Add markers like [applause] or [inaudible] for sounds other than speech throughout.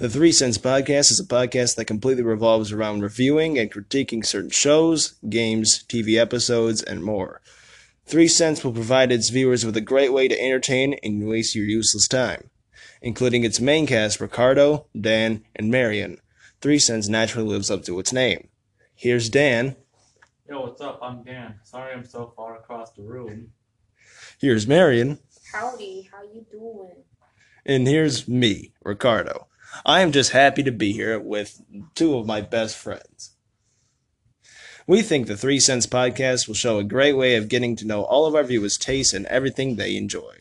The Three Cents Podcast is a podcast that completely revolves around reviewing and critiquing certain shows, games, TV episodes, and more. Three Cents will provide its viewers with a great way to entertain and waste your useless time, including its main cast Ricardo, Dan, and Marion. Three Cents naturally lives up to its name. Here's Dan. Yo, what's up? I'm Dan. Sorry I'm so far across the room. Here's Marion. Howdy, how you doing? And here's me, Ricardo. I am just happy to be here with two of my best friends. We think the Three Cents Podcast will show a great way of getting to know all of our viewers' tastes and everything they enjoy.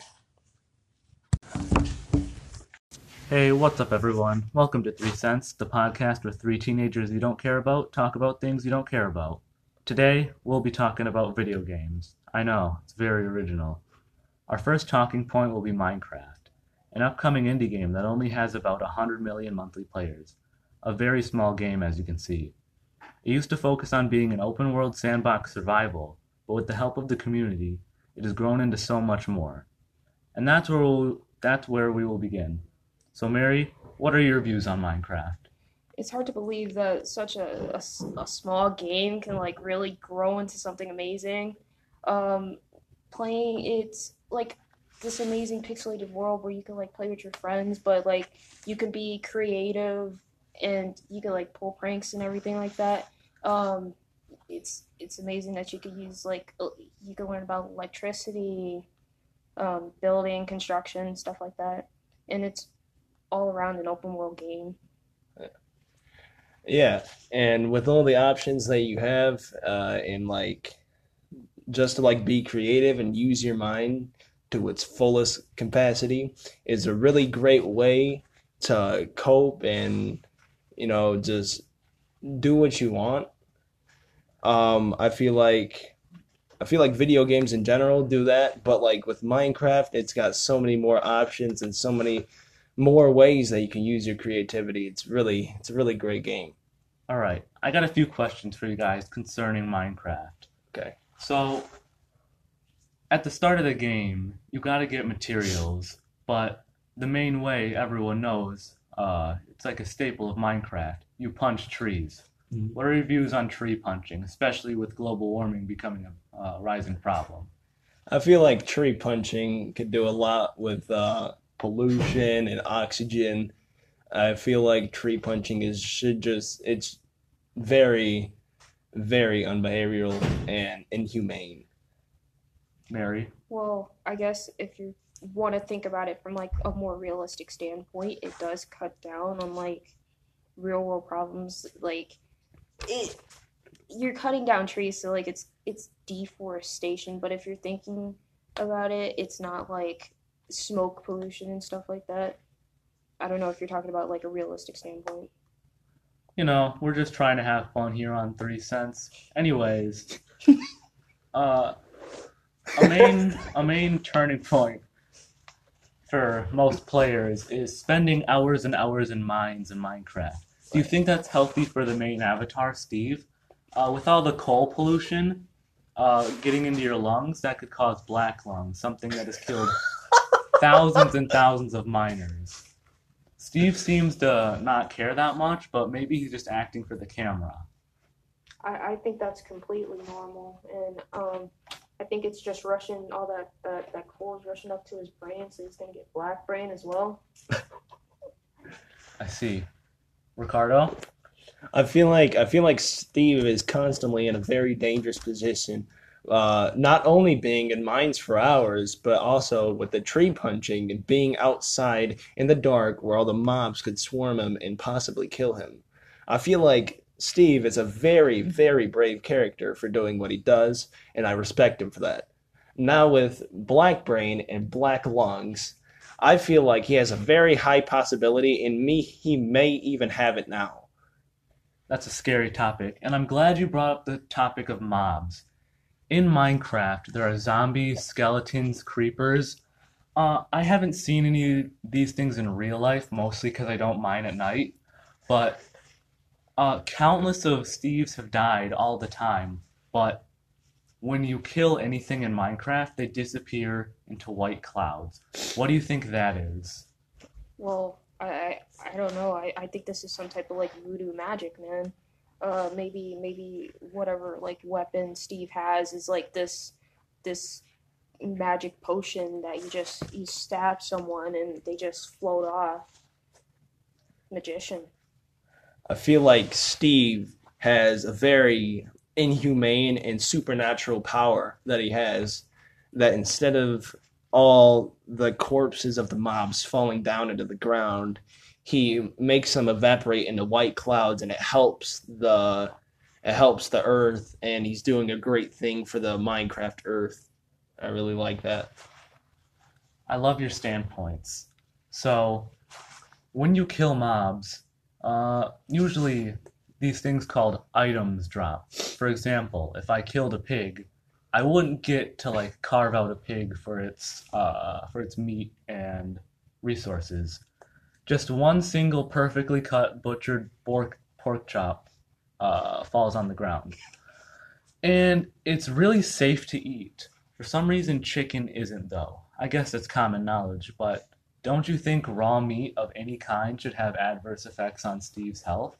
Hey, what's up, everyone? Welcome to Three Cents, the podcast where three teenagers you don't care about talk about things you don't care about. Today, we'll be talking about video games. I know, it's very original. Our first talking point will be Minecraft, an upcoming indie game that only has about 100 million monthly players. A very small game, as you can see. It used to focus on being an open world sandbox survival, but with the help of the community, it has grown into so much more. And that's where we'll, that's where we will begin. So, Mary, what are your views on Minecraft? It's hard to believe that such a a small game can like really grow into something amazing. Um, playing it's like this amazing pixelated world where you can like play with your friends, but like you can be creative and you can like pull pranks and everything like that. Um, it's it's amazing that you can use like you can learn about electricity, um, building, construction, stuff like that, and it's all around an open world game. Yeah, and with all the options that you have, uh, and like just to like be creative and use your mind to its fullest capacity is a really great way to cope and you know just do what you want. Um, I feel like I feel like video games in general do that, but like with Minecraft, it's got so many more options and so many more ways that you can use your creativity. It's really it's a really great game. All right, I got a few questions for you guys concerning Minecraft. Okay. So, at the start of the game, you got to get materials, but the main way everyone knows, uh, it's like a staple of Minecraft. You punch trees. Mhm. What are your views on tree punching, especially with global warming becoming a uh, rising problem? I feel like tree punching could do a lot with uh, pollution and oxygen. I feel like tree punching is should just it's very, very unbehavioral and inhumane. Mary? Well, I guess if you want to think about it from like a more realistic standpoint, it does cut down on like real world problems. Like it, you're cutting down trees, so like it's it's deforestation. But if you're thinking about it, it's not like smoke pollution and stuff like that. I don't know if you're talking about like a realistic standpoint. You know, we're just trying to have fun here on Three Cents. Anyways, [laughs] uh, a main a main turning point for most players is spending hours and hours in mines in Minecraft. Do you think that's healthy for the main avatar, Steve? Uh, with all the coal pollution uh, getting into your lungs, that could cause black lung, something that has killed [laughs] thousands and thousands of miners. Steve seems to not care that much, but maybe he's just acting for the camera. I, I think that's completely normal, and um, I think it's just rushing all that that that coal is rushing up to his brain, so he's gonna get black brain as well. [laughs] I see. Ricardo? I feel like I feel like Steve is constantly in a very dangerous position. Uh, not only being in mines for hours, but also with the tree punching and being outside in the dark where all the mobs could swarm him and possibly kill him. I feel like Steve is a very, very brave character for doing what he does, and I respect him for that. Now, with Black Brain and Black Lungs, I feel like he has a very high possibility, and me, he may even have it now. That's a scary topic, and I'm glad you brought up the topic of mobs. In Minecraft, there are zombies, skeletons, creepers. Uh, I haven't seen any of these things in real life, mostly because I don't mine at night, but uh, countless of Steves have died all the time. But when you kill anything in Minecraft, they disappear into white clouds. What do you think that is? Well, I I, don't know. I, I think this is some type of like voodoo magic, man. Uh, maybe maybe whatever like weapon Steve has is like this this magic potion that you just you stab someone and they just float off. Magician. I feel like Steve has a very inhumane and supernatural power that he has. That instead of all the corpses of the mobs falling down into the ground, he makes them evaporate into white clouds, and it helps the it helps the earth. And he's doing a great thing for the Minecraft Earth. I really like that. I love your standpoints. So, when you kill mobs, uh, usually these things called items drop. For example, if I killed a pig, I wouldn't get to like carve out a pig for its uh, for its meat and resources. Just one single perfectly cut butchered pork pork chop uh, falls on the ground, and it's really safe to eat. For some reason, chicken isn't though. I guess it's common knowledge, but don't you think raw meat of any kind should have adverse effects on Steve's health?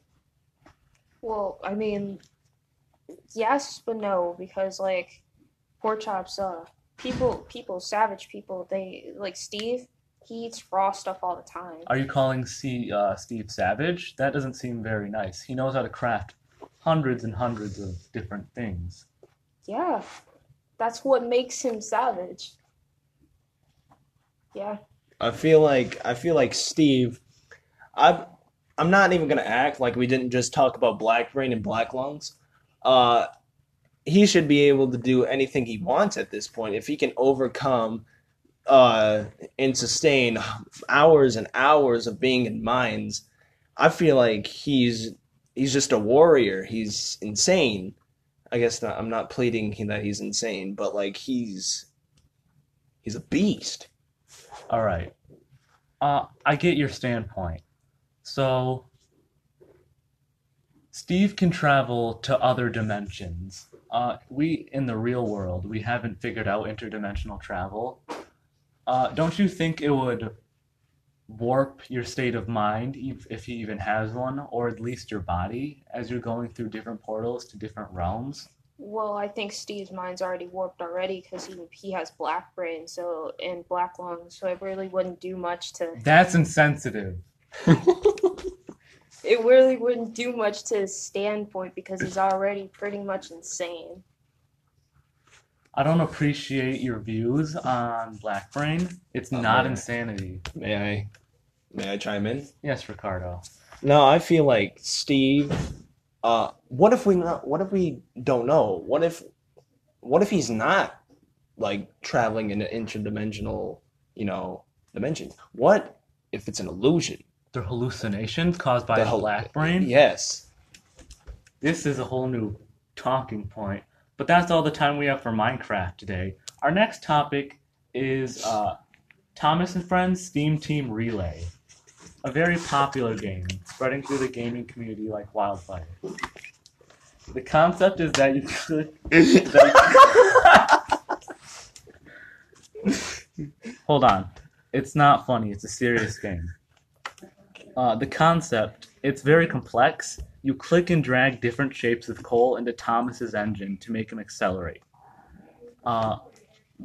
Well, I mean, yes, but no, because like pork chops, uh, people, people, savage people, they like Steve. He eats raw stuff all the time. Are you calling C, uh, Steve savage? That doesn't seem very nice. He knows how to craft hundreds and hundreds of different things. Yeah, that's what makes him savage. Yeah. I feel like I feel like Steve. I I'm not even gonna act like we didn't just talk about Black Brain and Black Lungs. Uh, he should be able to do anything he wants at this point if he can overcome uh, and sustain hours and hours of being in mines. I feel like he's he's just a warrior. He's insane. I guess not, I'm not pleading that he's insane, but like he's he's a beast. All right. Uh, I get your standpoint. So, Steve can travel to other dimensions. Uh, we, in the real world, we haven't figured out interdimensional travel. Uh, don't you think it would warp your state of mind, ev- if he even has one, or at least your body, as you're going through different portals to different realms? Well, I think Steve's mind's already warped already because he he has black brain, so and black lungs, so it really wouldn't do much to. That's insensitive. [laughs] It really wouldn't do much to his standpoint because he's already pretty much insane. I don't appreciate your views on Black Brain. It's uh-huh. not Okay. insanity. May I may I chime in? Yes, Ricardo. No, I feel like Steve. Uh, what if we not? What if we don't know? What if, what if he's not like traveling in an interdimensional, you know, dimension? What if it's an illusion? They're hallucinations caused by The hal- Black Brain. Yes. This is a whole new talking point. But that's all the time we have for Minecraft today. Our next topic is uh, Thomas and Friends Steam Team Relay, a very popular game spreading through the gaming community like wildfire. The concept is that you could. [laughs] Hold on. It's not funny. It's a serious game. Uh, the concept, it's very complex. You click and drag different shapes of coal into Thomas's engine to make him accelerate. Uh,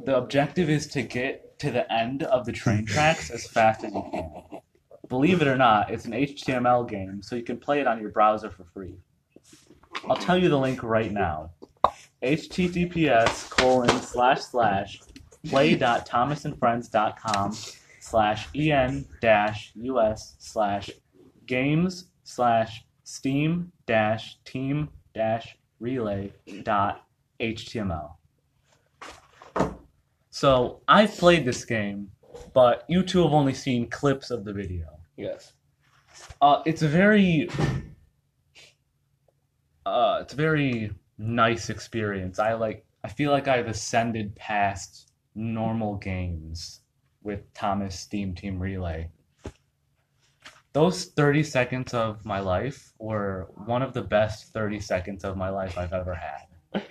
the objective is to get to the end of the train tracks as fast as you can. Believe it or not, it's an HTML game, so you can play it on your browser for free. I'll tell you the link right now. https colon slash slash play.thomasandfriends.com slash en dash us slash games slash steam dash team dash relay dot html. So I've played this game, but you two have only seen clips of the video. Yes. Uh, it's a very, uh, it's a very nice experience. I like. I feel like I've ascended past normal games with Thomas Steam Team Relay. Those 30 seconds of my life were one of the best 30 seconds of my life I've ever had.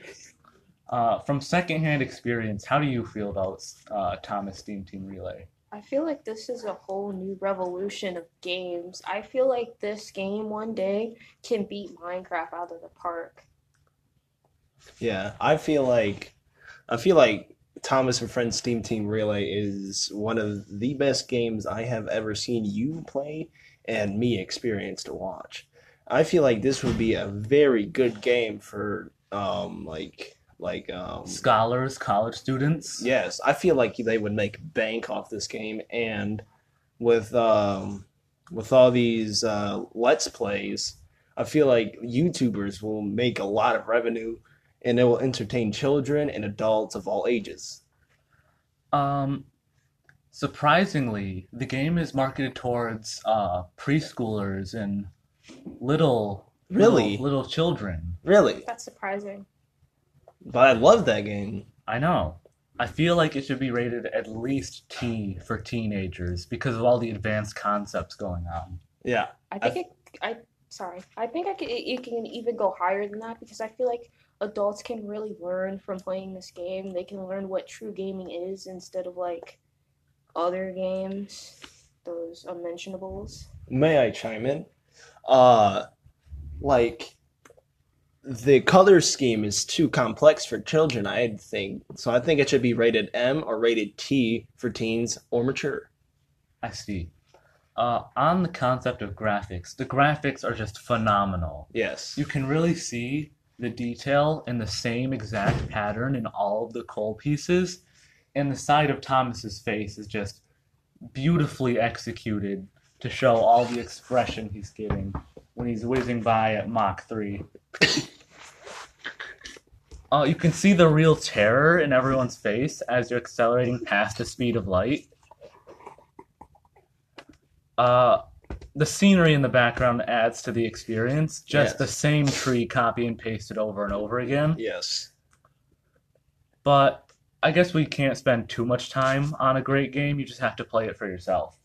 Uh, from secondhand experience, how do you feel about uh, Thomas Steam Team Relay? I feel like this is a whole new revolution of games. I feel like this game one day can beat Minecraft out of the park. Yeah, I feel like I feel like Thomas and Friends Steam Team Relay is one of the best games I have ever seen you play and me experience to watch. I feel like this would be a very good game for um like like um Scholars, college students. yes, I feel like they would make bank off this game and with um with all these uh let's plays, I feel like YouTubers will make a lot of revenue and it will entertain children and adults of all ages. Um, surprisingly, the game is marketed towards uh, preschoolers and little, Really? little, little children. Really? That's surprising. But I love that game. I know. I feel like it should be rated at least T for teenagers because of all the advanced concepts going on. Yeah. I think it. I sorry. I think I can. It, it can even go higher than that because I feel like adults can really learn from playing this game. They can learn what true gaming is instead of like other games, those unmentionables. May I chime in? Uh like the color scheme is too complex for children, I think. So I think it should be rated M or rated T for teens or mature. I see. Uh, on the concept of graphics, the graphics are just phenomenal. Yes. You can really see the detail in the same exact pattern in all of the coal pieces, and the side of Thomas's face is just beautifully executed to show all the expression he's giving when he's whizzing by at Mach 3. [laughs] Uh, you can see the real terror in everyone's face as you're accelerating past the speed of light. Uh, the scenery in the background adds to the experience. Just Yes. the same tree copy and pasted over and over again. Yes. But I guess we can't spend too much time on a great game. You just have to play it for yourself.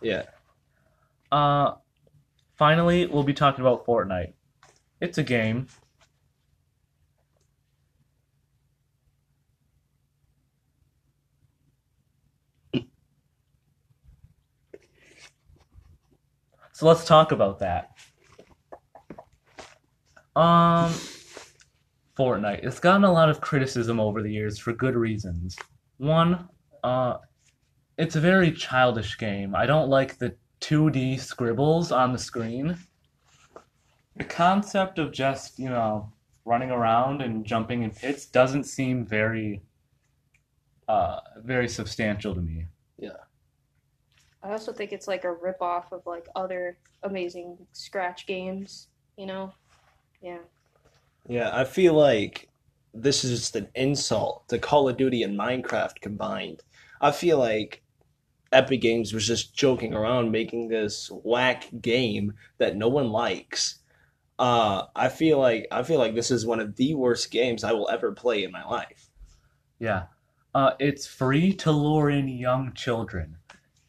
Yeah. Uh, finally, we'll be talking about Fortnite. It's a game. So let's talk about that. Um, Fortnite. It's gotten a lot of criticism over the years for good reasons. One, uh, it's a very childish game. I don't like the 2D scribbles on the screen. The concept of just, you know, running around and jumping in pits doesn't seem very uh very substantial to me. I also think it's like a rip off of like other amazing scratch games. You know? Yeah. Yeah, I feel like this is just an insult to Call of Duty and Minecraft combined. I feel like Epic Games was just joking around making this whack game that no one likes. Uh, I feel like I feel like this is one of the worst games I will ever play in my life. Yeah. Uh it's free to lure in young children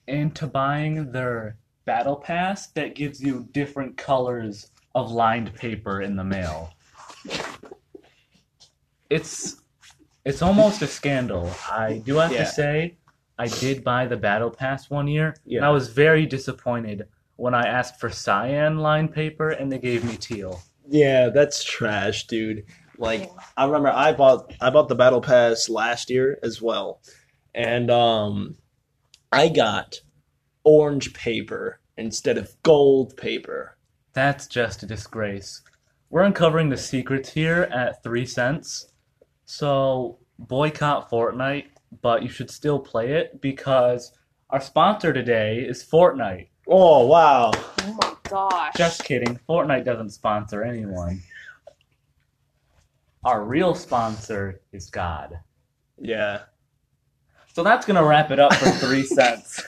into buying their battle pass that gives you different colors of lined paper in the mail. It's it's almost a scandal. I do have Yeah. to say I did buy the battle pass one year and I was very disappointed when I asked for cyan lined paper and they gave me teal. Yeah, that's trash, dude. Like I remember I bought I bought the battle pass last year as well. And um I got orange paper instead of gold paper. That's just a disgrace. We're uncovering the secrets here at 3 cents. So boycott Fortnite, but you should still play it because our sponsor today is Fortnite. Oh, wow. Oh my gosh. Just kidding. Fortnite doesn't sponsor anyone. Our real sponsor is God. Yeah. So that's gonna wrap it up for three [laughs] cents.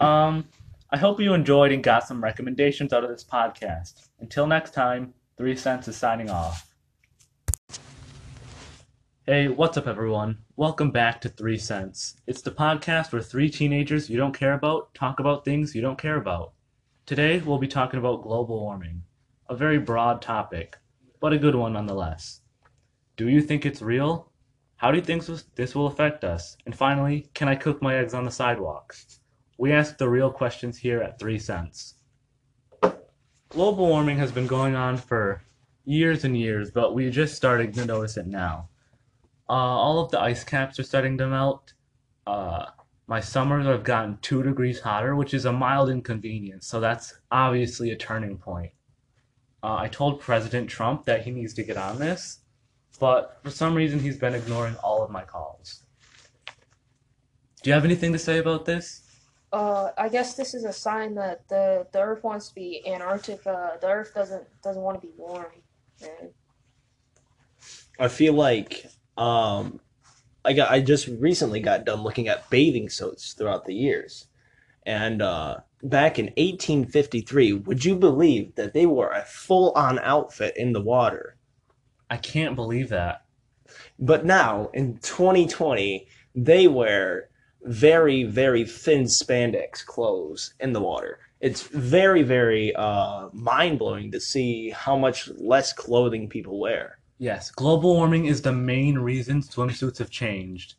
Um, I hope you enjoyed and got some recommendations out of this podcast. Until next time, three cents is signing off. Hey, what's up, everyone? Welcome back to Three Cents. It's the podcast where three teenagers you don't care about talk about things you don't care about. Today, we'll be talking about global warming, a very broad topic, but a good one nonetheless. Do you think it's real? How do you think this- will affect us? And finally, can I cook my eggs on the sidewalk? We ask the real questions here at 3 cents. Global warming has been going on for years and years, but we're just starting to notice it now. Uh, all of the ice caps are starting to melt. Uh, my summers have gotten two degrees hotter, which is a mild inconvenience, so that's obviously a turning point. Uh, I told President Trump that he needs to get on this, but for some reason he's been ignoring all of my calls. Do you have anything to say about this? Uh, I guess this is a sign that the the Earth wants to be Antarctica. The Earth doesn't doesn't want to be warm. And I feel like um, I got I just recently got done looking at bathing suits throughout the years, and uh, back in 1853, would you believe that they wore a full-on outfit in the water? I can't believe that. But now in 2020, they wear very very thin spandex clothes in the water. It's very very uh, mind blowing to see how much less clothing people wear. Yes, global warming is the main reason swimsuits have changed.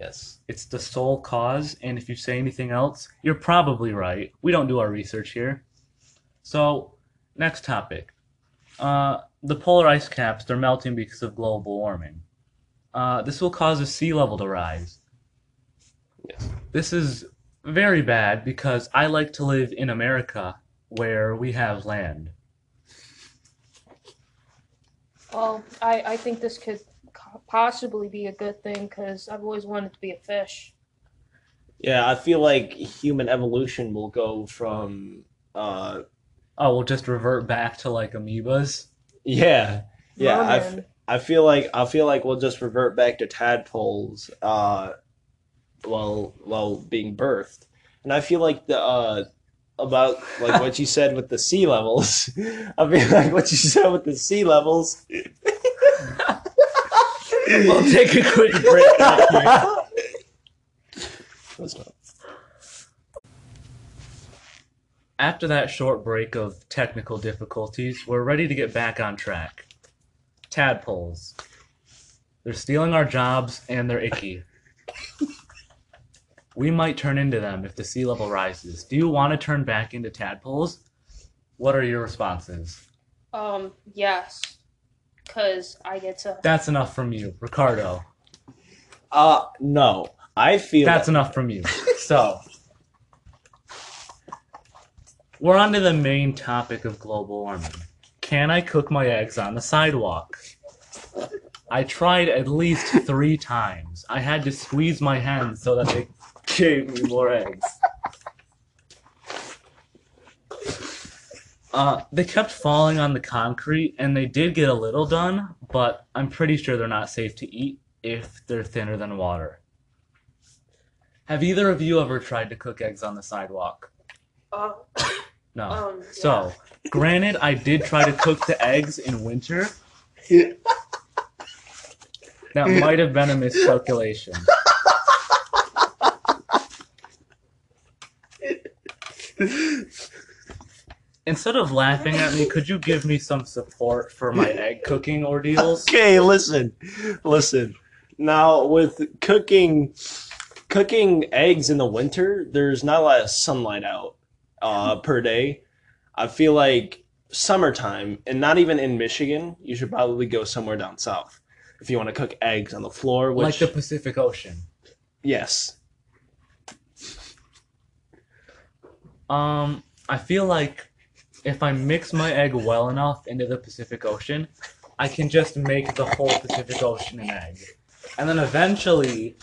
Yes. It's the sole cause, and if you say anything else, you're probably right. We don't do our research here. So, next topic. Uh, the polar ice caps, they're melting because of global warming. Uh, this will cause the sea level to rise. Yes. This is very bad because I like to live in America where we have land. well, I I think this could possibly be a good thing because I've always wanted to be a fish. Yeah, I feel like human evolution will go from uh Oh, we'll just revert back to like amoebas. Yeah, yeah, I, f- Merman. I feel like I feel like we'll just revert back to tadpoles uh while while being birthed. And I feel like the uh about like what you said with the sea levels. [laughs] I feel like what you said with the sea levels. We'll take a quick break out [laughs] here. That's not- After that short break of technical difficulties, we're ready to get back on track. Tadpoles. They're stealing our jobs and they're icky. We might turn into them if the sea level rises. Do you want to turn back into tadpoles? What are your responses? Um, yes, because I get to. That's enough from you, Ricardo. Uh no. I feel That's enough from you. So, we're on to the main topic of global warming. Can I cook my eggs on the sidewalk? I tried at least three times. I had to squeeze my hands so that they gave me more eggs. Uh, they kept falling on the concrete, and they did get a little done, but I'm pretty sure they're not safe to eat if they're thinner than water. Have either of you ever tried to cook eggs on the sidewalk? Uh, No. um, So, granted, I did try to cook the eggs in winter. That might have been a miscalculation. Instead of laughing at me, could you give me some support for my egg cooking ordeals? Okay, listen, listen. Now with cooking, cooking eggs in the winter, there's not a lot of sunlight out uh, per day. I feel like summertime, and not even in Michigan, you should probably go somewhere down south if you want to cook eggs on the floor. Which Like the Pacific Ocean. yes, Um, I feel like if I mix my egg well enough into the Pacific Ocean, I can just make the whole Pacific Ocean an egg. And then eventually,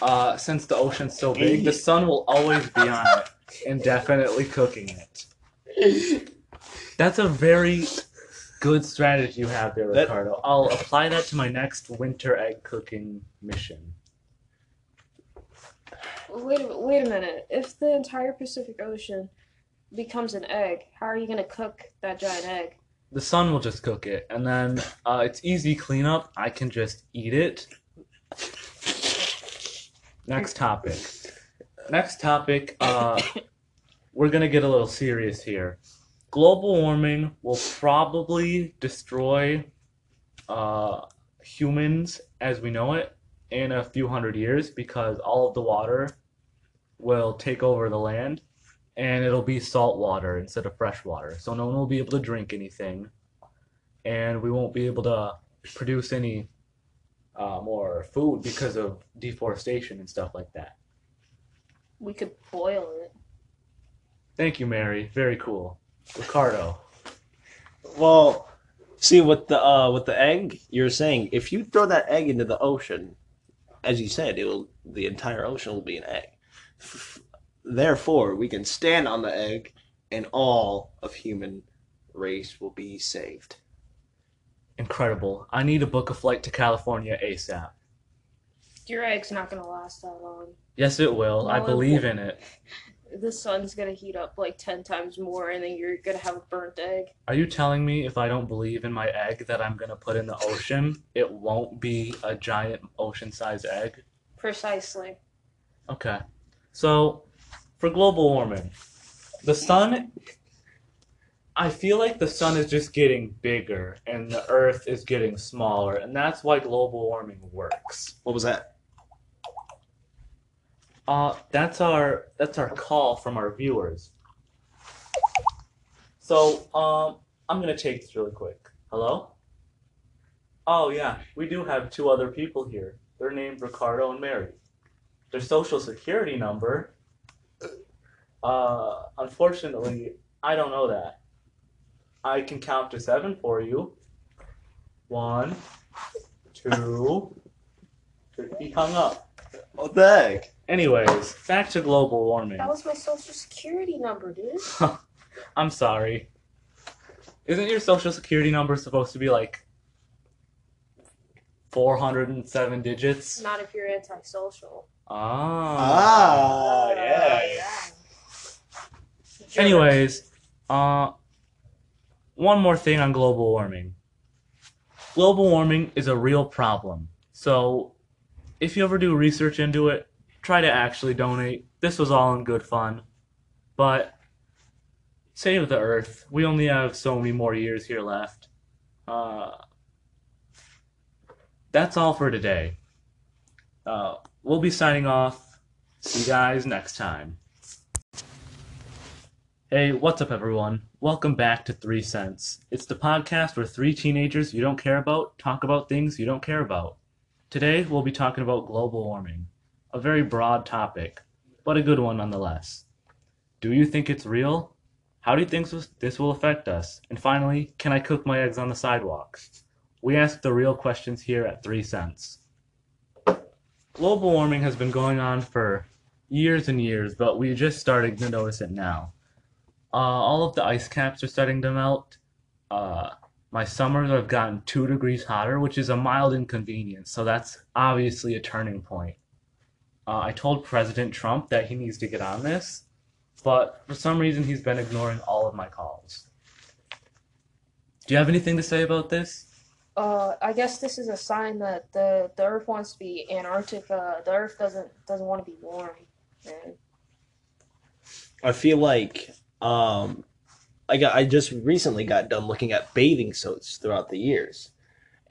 uh, since the ocean's so big, the sun will always be on it, indefinitely cooking it. [laughs] That's a very good strategy you have there, That- Ricardo. I'll apply that to my next winter egg cooking mission. Wait a wait a minute. If the entire Pacific Ocean becomes an egg, how are you gonna cook that giant egg? The sun will just cook it, and then uh, it's easy cleanup. I can just eat it. Next topic. Next topic. Uh, [coughs] we're gonna get a little serious here. Global warming will probably destroy uh, humans as we know it in a few hundred years because all of the water will take over the land and it'll be salt water instead of fresh water. So no one will be able to drink anything and we won't be able to produce any uh, more food because of deforestation and stuff like that. We could boil it. Thank you, Mary. Very cool. Ricardo. Well, see with the uh, with the egg, you're saying if you throw that egg into the ocean, as you said, it will the entire ocean will be an egg. F- Therefore, we can stand on the egg, and all of human race will be saved. Incredible. I need to book a flight to California ASAP. Your egg's not gonna last that long. Yes, it will. I No, it believe won't. in it. [laughs] The sun's gonna heat up like ten times more, and then you're gonna have a burnt egg. Are you telling me if I don't believe in my egg that I'm gonna put in the ocean, it won't be a giant ocean-sized egg? Precisely. Okay. So, for global warming, the sun. I feel like the sun is just getting bigger and the earth is getting smaller, and that's why global warming works. What was that? Uh, that's our that's our call from our viewers. So, um, I'm gonna take this really quick. Hello? Oh yeah, we do have two other people here. They're named Ricardo and Mary. Their social security number. Uh, unfortunately, I don't know that. I can count to seven for you. One, two. He hung up. Oh, heck? Anyways, back to global warming. That was my social security number, dude. [laughs] I'm sorry. Isn't your social security number supposed to be like 407 digits? Not if you're antisocial. Ah. Ah, yeah. Anyways, uh, one more thing on global warming. Global warming is a real problem. So, if you ever do research into it, try to actually donate. This was all in good fun. But save the earth. We only have so many more years here left. Uh, that's all for today. Uh, we'll be signing off. See you guys next time. Hey, what's up, everyone? Welcome back to Three Cents. It's the podcast where three teenagers you don't care about talk about things you don't care about. Today, we'll be talking about global warming, a very broad topic, but a good one nonetheless. Do you think it's real? How do you think this- will affect us? And finally, can I cook my eggs on the sidewalk? We ask the real questions here at Three Cents. Global warming has been going on for years and years, but we're just starting to notice it now. Uh, all of the ice caps are starting to melt. Uh, my summers have gotten two degrees hotter, which is a mild inconvenience, so that's obviously a turning point. Uh, I told President Trump that he needs to get on this, but for some reason he's been ignoring all of my calls. Do you have anything to say about this? Uh, I guess this is a sign that the the Earth wants to be Antarctica. The Earth doesn't doesn't want to be warm. Man. I feel like um, I got I just recently got done looking at bathing suits throughout the years,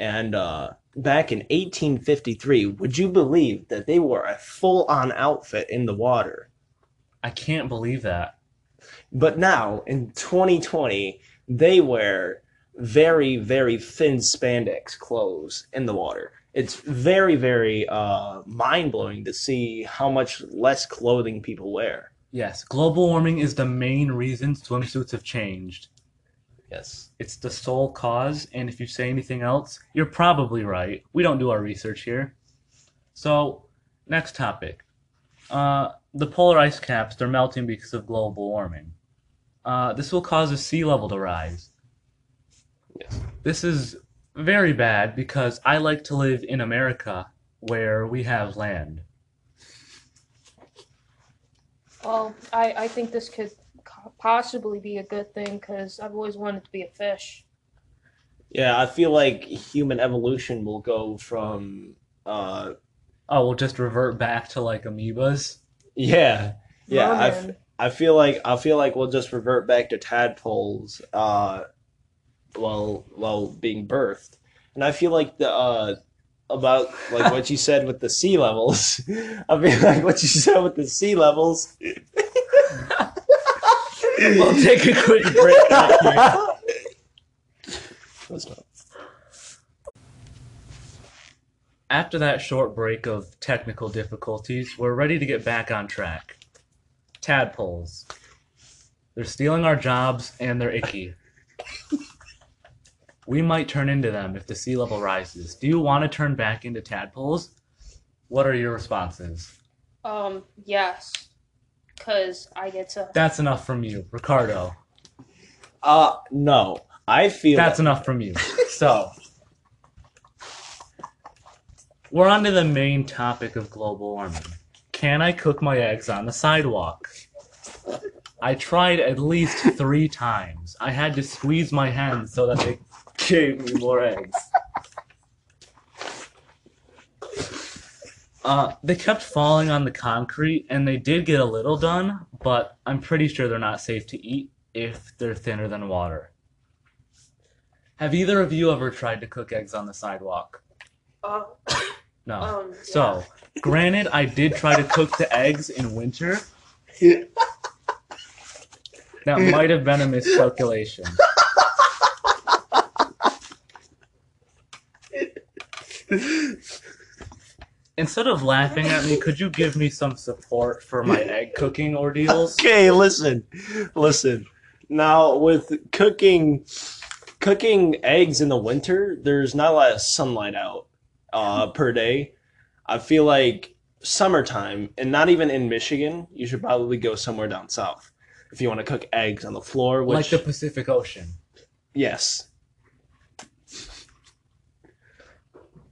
and uh, back in 1853, would you believe that they wore a full-on outfit in the water? I can't believe that. But now in 2020, they wear very very thin spandex clothes in the water. It's very very uh, mind blowing to see how much less clothing people wear. Yes, global warming is the main reason swimsuits have changed. Yes. It's the sole cause, and if you say anything else, you're probably right. We don't do our research here. So, next topic. Uh, the polar ice caps, they're melting because of global warming. Uh, this will cause the sea level to rise. Yes. This is very bad because I like to live in America where we have land. Well, I I think this could co- possibly be a good thing because I've always wanted to be a fish. Yeah, I feel like human evolution will go from uh Oh, we'll just revert back to like amoebas. yeah, yeah, I, f- Merman. I feel like I feel like we'll just revert back to tadpoles uh while while being birthed and I feel like the uh, about like what you said with the sea levels. [laughs] I feel like what you said with the sea levels. [laughs] We'll take a quick break out here. That's After that short break of technical difficulties, we're ready to get back on track. Tadpoles. They're stealing our jobs and they're icky. We might turn into them if the sea level rises. Do you want to turn back into tadpoles? What are your responses? Um, yes, because I get to. That's enough from you, Ricardo. Uh no. I feel That's enough from you. So, we're on to the main topic of global warming. Can I cook my eggs on the sidewalk? I tried at least three times. I had to squeeze my hands so that they gave me more eggs. Uh, they kept falling on the concrete, and they did get a little done, but I'm pretty sure they're not safe to eat if they're thinner than water. Have either of you ever tried to cook eggs on the sidewalk? Uh, [coughs] No. um, So, granted, I did try to cook the eggs in winter. That might have been a miscalculation. [laughs] Instead of laughing at me, could you give me some support for my [laughs] egg cooking ordeals? Okay, listen, listen. Now with cooking, cooking eggs in the winter, there's not a lot of sunlight out uh, per day. I feel like summertime, and not even in Michigan, you should probably go somewhere down south if you want to cook eggs on the floor. Which Like the Pacific Ocean. yes,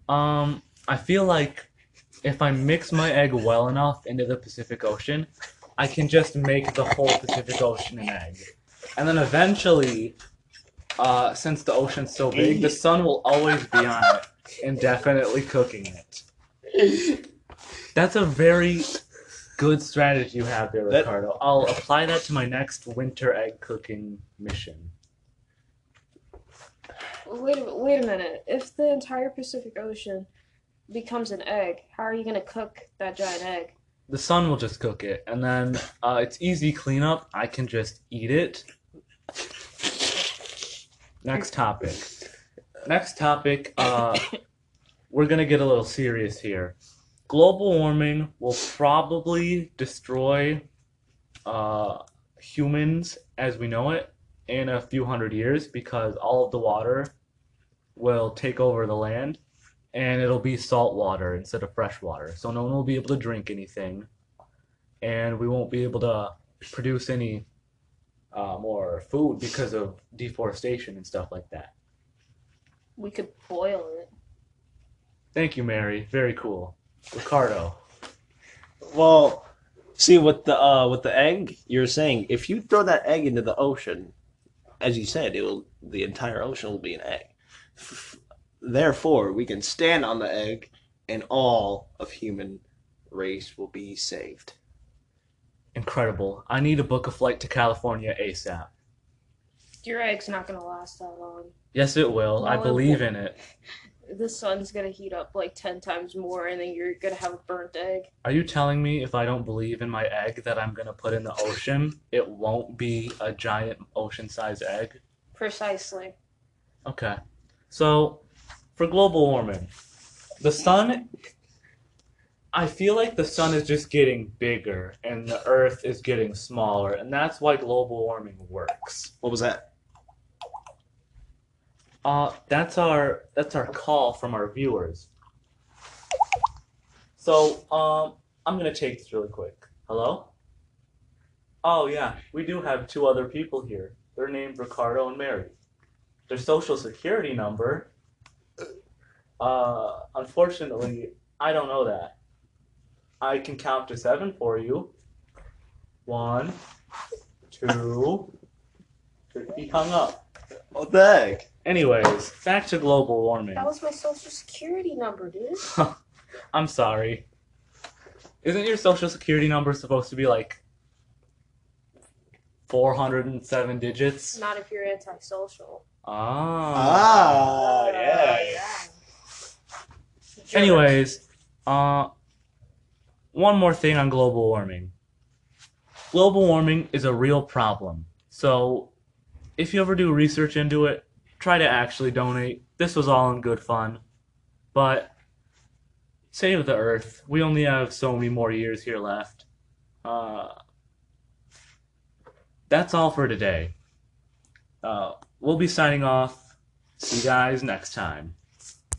Um, I feel like if I mix my egg well enough into the Pacific Ocean, I can just make the whole Pacific Ocean an egg. And then eventually, uh, since the ocean's so big, the sun will always be on it, indefinitely cooking it. That's a very good strategy you have there, That- Ricardo. I'll apply that to my next winter egg cooking mission. wait, a, wait a minute. If the entire Pacific Ocean becomes an egg, how are you gonna cook that giant egg? The sun will just cook it, and then uh, it's easy cleanup. I can just eat it. Next topic. Next topic. Uh, [coughs] we're gonna get a little serious here. Global warming will probably destroy uh, humans as we know it in a few hundred years because all of the water will take over the land and it'll be salt water instead of fresh water. So no one will be able to drink anything, and we won't be able to produce any uh, more food because of deforestation and stuff like that. We could boil it. Thank you, Mary. Very cool. Ricardo. Well, see with the uh with the egg, you're saying if you throw that egg into the ocean, as you said, it will the entire ocean will be an egg. F- Therefore, we can stand on the egg, and all of human race will be saved. Incredible. I need to book a flight to California ASAP. Your egg's not gonna last that long. Yes, it will. I No, it believe won't. in it. [laughs] The sun's gonna heat up like ten times more, and then you're gonna have a burnt egg. Are you telling me if I don't believe in my egg that I'm going to put in the ocean, it won't be a giant ocean sized egg? Precisely. Okay. So, for global warming, the sun. I feel like the sun is just getting bigger and the earth is getting smaller, and that's why global warming works. What was that? Uh, that's our that's our call from our viewers. So, um, I'm gonna take this really quick. Hello? Oh yeah, we do have two other people here. They're named Ricardo and Mary. Their social security number. Uh, unfortunately, I don't know that. I can count to seven for you. One, two. three. He hung up. Oh, the heck? Anyways, back to global warming. That was my social security number, dude. [laughs] I'm sorry. Isn't your social security number supposed to be like 407 digits. Not if you're antisocial. Ah. Ah, yeah. Sure. Anyways, uh, one more thing on global warming. Global warming is a real problem. So, if you ever do research into it, try to actually donate. This was all in good fun. But, save the earth. We only have so many more years here left. Uh, that's all for today. Uh, we'll be signing off. See you guys next time.